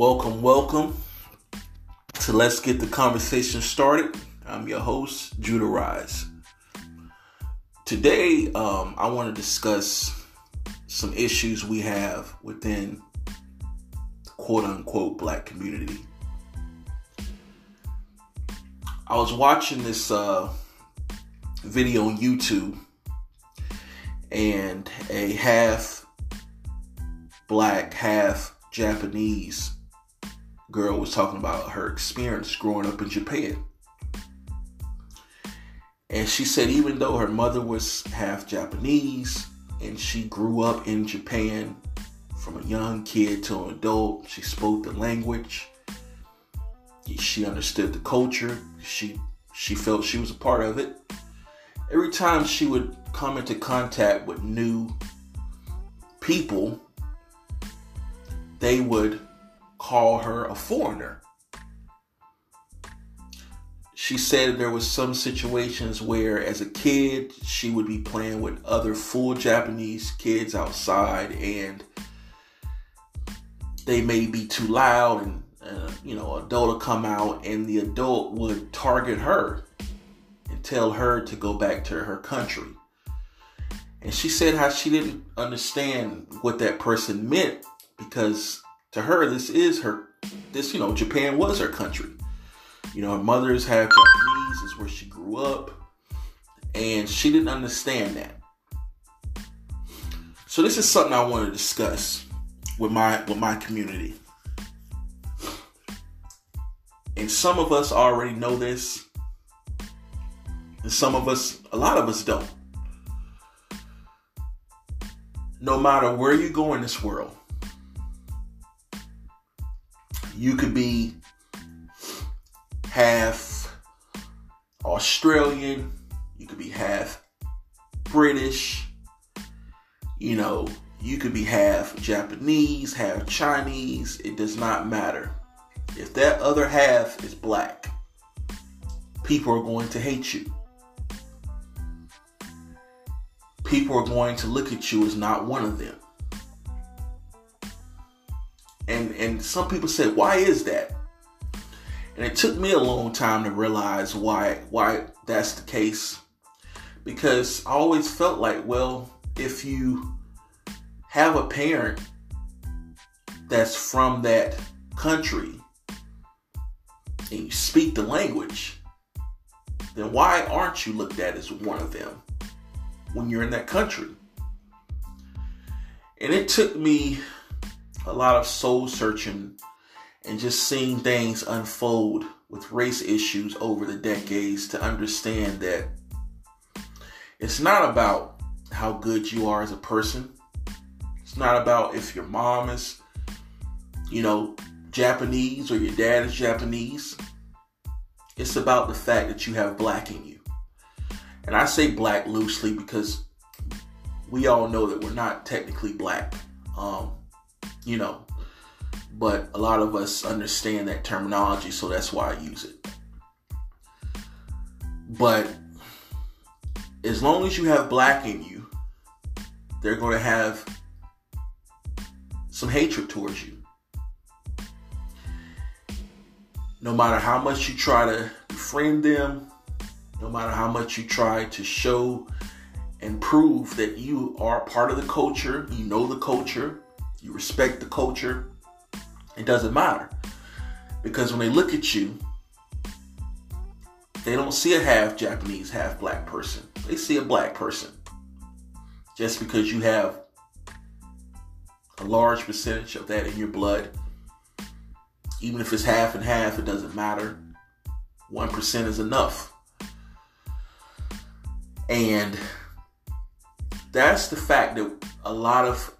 Welcome, welcome to Let's Get the Conversation Started. I'm your host, Judah Rise. Today, um, I want to discuss some issues we have within the quote unquote black community. I was watching this uh, video on YouTube, and a half black, half Japanese girl was talking about her experience growing up in Japan. And she said, even though her mother was half Japanese and she grew up in Japan from a young kid to an adult, she spoke the language, she understood the culture, she she felt she was a part of it. Every time she would come into contact with new people, they would call her a foreigner. She said there was some situations where as a kid she would be playing with other full Japanese kids outside and they may be too loud and uh, you know adult would come out and the adult would target her and tell her to go back to her country. And she said how she didn't understand what that person meant because to her, this is her, this, you know, Japan was her country. You know, her mother's half Japanese, is where she grew up, and she didn't understand that. So this is something I want to discuss with my with my community. And some of us already know this, and some of us, a lot of us don't. No matter where you go in this world, you could be half Australian, you could be half British, you know, you could be half Japanese, half Chinese. It does not matter. If that other half is black, people are going to hate you. People are going to look at you as not one of them and and some people said, why is that? And it took me a long time to realize why why that's the case. Because I always felt like, well, if you have a parent that's from that country and you speak the language, then why aren't you looked at as one of them when you're in that country? And it took me a lot of soul searching and just seeing things unfold with race issues over the decades to understand that it's not about how good you are as a person. It's not about if your mom is, you know, Japanese or your dad is Japanese. It's about the fact that you have black in you. And I say black loosely because we all know that we're not technically black. Um, you know. But a lot of us understand that terminology, so that's why I use it. But as long as you have black in you, they're going to have some hatred towards you. No matter how much you try to befriend them, no matter how much you try to show and prove that you are part of the culture, you know the culture, you respect the culture, it doesn't matter. Because when they look at you, they don't see a half Japanese, half black person. They see a black person. Just because you have a large percentage of that in your blood, even if it's half and half, it doesn't matter. 1% is enough. And that's the fact that a lot of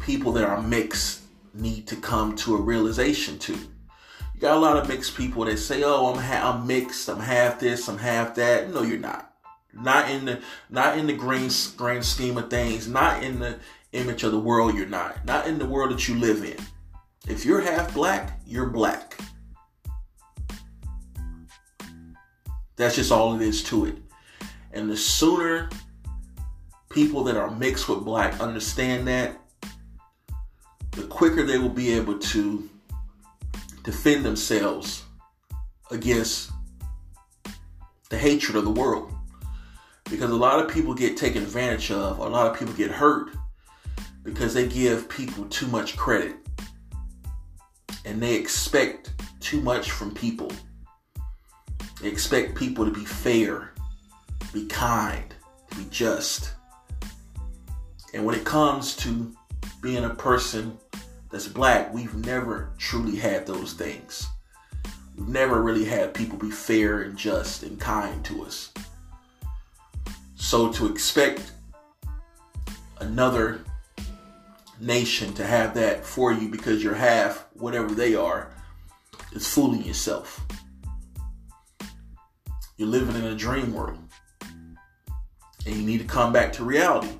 people that are mixed need to come to a realization to. You got a lot of mixed people that say, "Oh, I'm ha- I'm mixed. I'm half this. I'm half that." No, you're not. Not in the not in the grand grand scheme of things. Not in the image of the world. You're not. Not in the world that you live in. If you're half black, you're black. That's just all it is to it. And the sooner people that are mixed with black understand that, quicker they will be able to defend themselves against the hatred of the world. Because a lot of people get taken advantage of, a lot of people get hurt because they give people too much credit and they expect too much from people. They expect people to be fair, be kind, to be just. And when it comes to being a person that's black, we've never truly had those things. We've never really had people be fair and just and kind to us. So to expect another nation to have that for you because you're half whatever they are is fooling yourself. You're living in a dream world. And you need to come back to reality.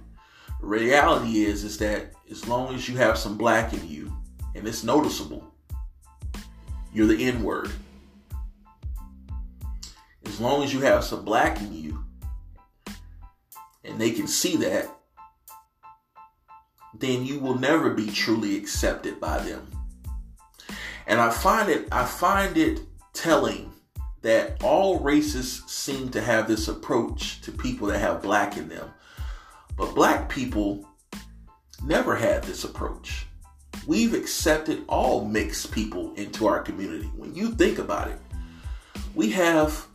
Reality is is that as long as you have some black in you and it's noticeable, you're the N word. As long as you have some black in you and they can see that, then you will never be truly accepted by them. And I find it I find it telling that all races seem to have this approach to people that have black in them. But black people never had this approach. We've accepted all mixed people into our community. When you think about it, we have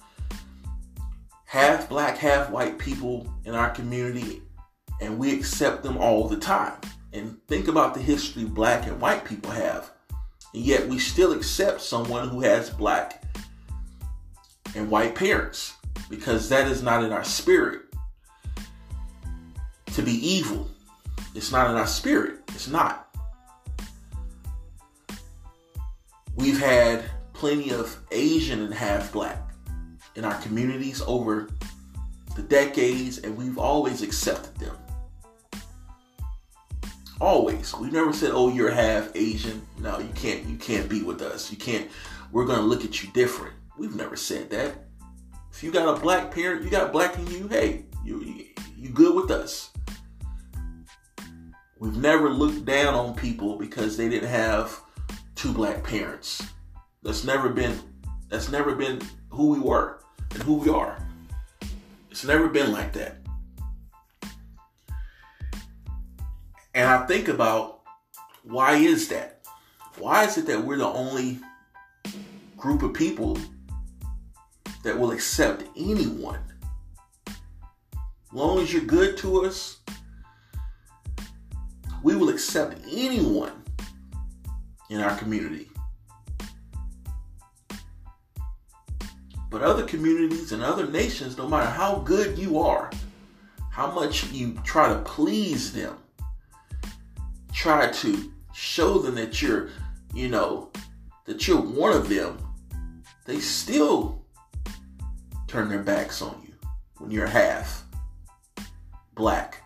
half black, half white people in our community, and we accept them all the time. And think about the history black and white people have. And yet we still accept someone who has black and white parents because that is not in our spirit to be evil. It's not in our spirit. It's not. We've had plenty of Asian and half black in our communities over the decades, and we've always accepted them. Always. We never said, "Oh, you're half Asian. No, you can't. You can't be with us. You can't. We're gonna look at you different." We've never said that. If you got a black parent, you got black in you. Hey, you you, you good with us. We've never looked down on people because they didn't have two black parents. That's never been. That's never been who we were and who we are. It's never been like that. And I think about why is that? Why is it that we're the only group of people that will accept anyone? Long as you're good to us, we will accept anyone in our community. But other communities and other nations, no matter how good you are, how much you try to please them, try to show them that you're, you know, that you're one of them, they still turn their backs on you when you're half black.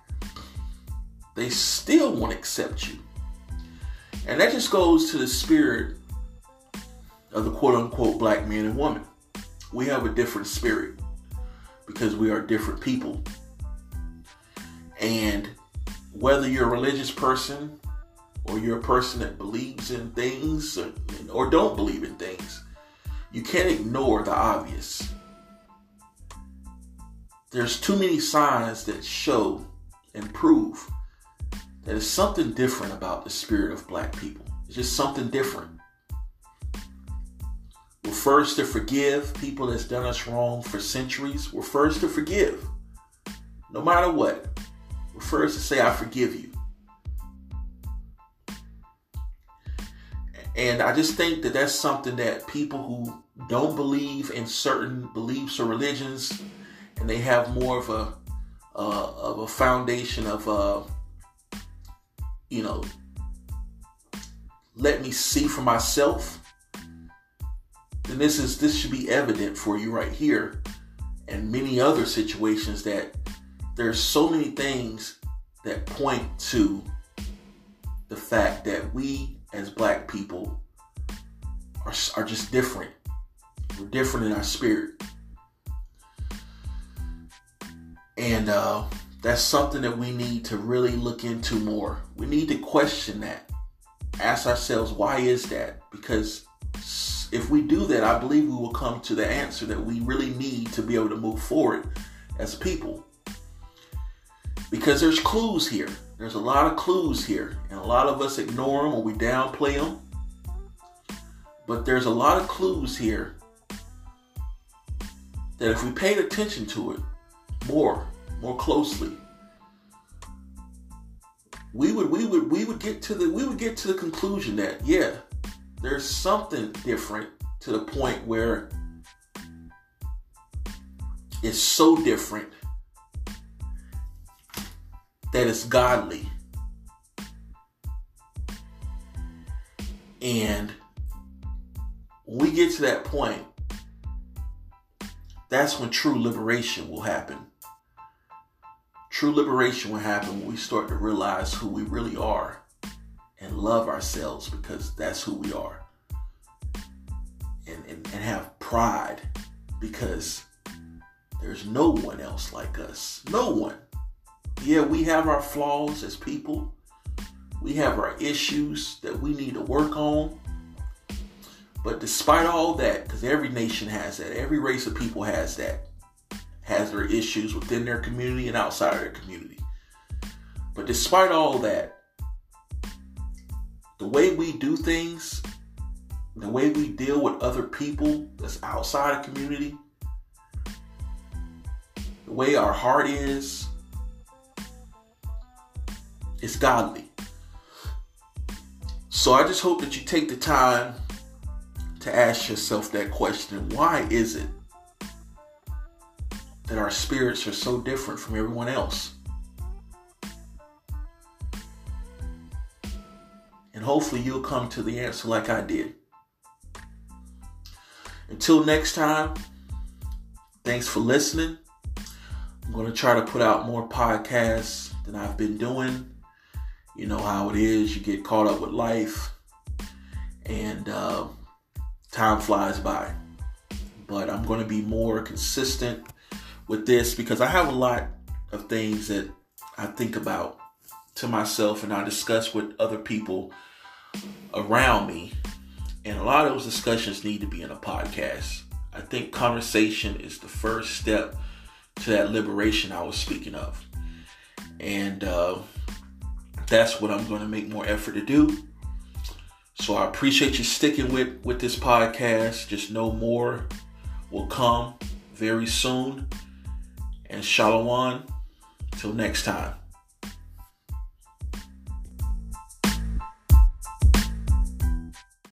They still won't accept you. And that just goes to the spirit of the quote unquote black man and woman. We have a different spirit because we are different people. And whether you're a religious person or you're a person that believes in things or, don't believe in things, you can't ignore the obvious. There's too many signs that show and prove there's something different about the spirit of black people. It's just something different. We're first to forgive people that's done us wrong for centuries. We're first to forgive. No matter what. We're first to say, I forgive you. And I just think that that's something that people who don't believe in certain beliefs or religions, and they have more of a uh, of a foundation of, uh, you know, let me see for myself. Then this is this should be evident for you right here, and many other situations that there's so many things that point to the fact that we as black people are, are just different. We're different in our spirit. And uh, that's something that we need to really look into more. We need to question that. Ask ourselves, why is that? Because if we do that, I believe we will come to the answer that we really need to be able to move forward as people. Because there's clues here. There's a lot of clues here, and a lot of us ignore them or we downplay them. But there's a lot of clues here that if we paid attention to it more, more closely, we would we would we would get to the we would get to the conclusion that yeah, there's something different to the point where it's so different that it's godly. And we get to that point, that's when true liberation will happen. True liberation will happen when we start to realize who we really are and love ourselves because that's who we are. And, and, and have pride because there's no one else like us. No one. Yeah, we have our flaws as people. We have our issues that we need to work on. But despite all that, because every nation has that, every race of people has that has their issues within their community and outside of their community. But despite all that, the way we do things, the way we deal with other people that's outside of community, the way our heart is, it's godly. So I just hope that you take the time to ask yourself that question why is it that our spirits are so different from everyone else. And hopefully you'll come to the answer like I did. Until next time, thanks for listening. I'm going to try to put out more podcasts than I've been doing. You know how it is, you get caught up with life, and uh, time flies by. But I'm going to be more consistent with this because I have a lot of things that I think about to myself and I discuss with other people around me. And a lot of those discussions need to be in a podcast. I think conversation is the first step to that liberation I was speaking of. And uh, that's what I'm going to make more effort to do. So I appreciate you sticking with with this podcast. Just know more will come very soon and Shalom. Till next time.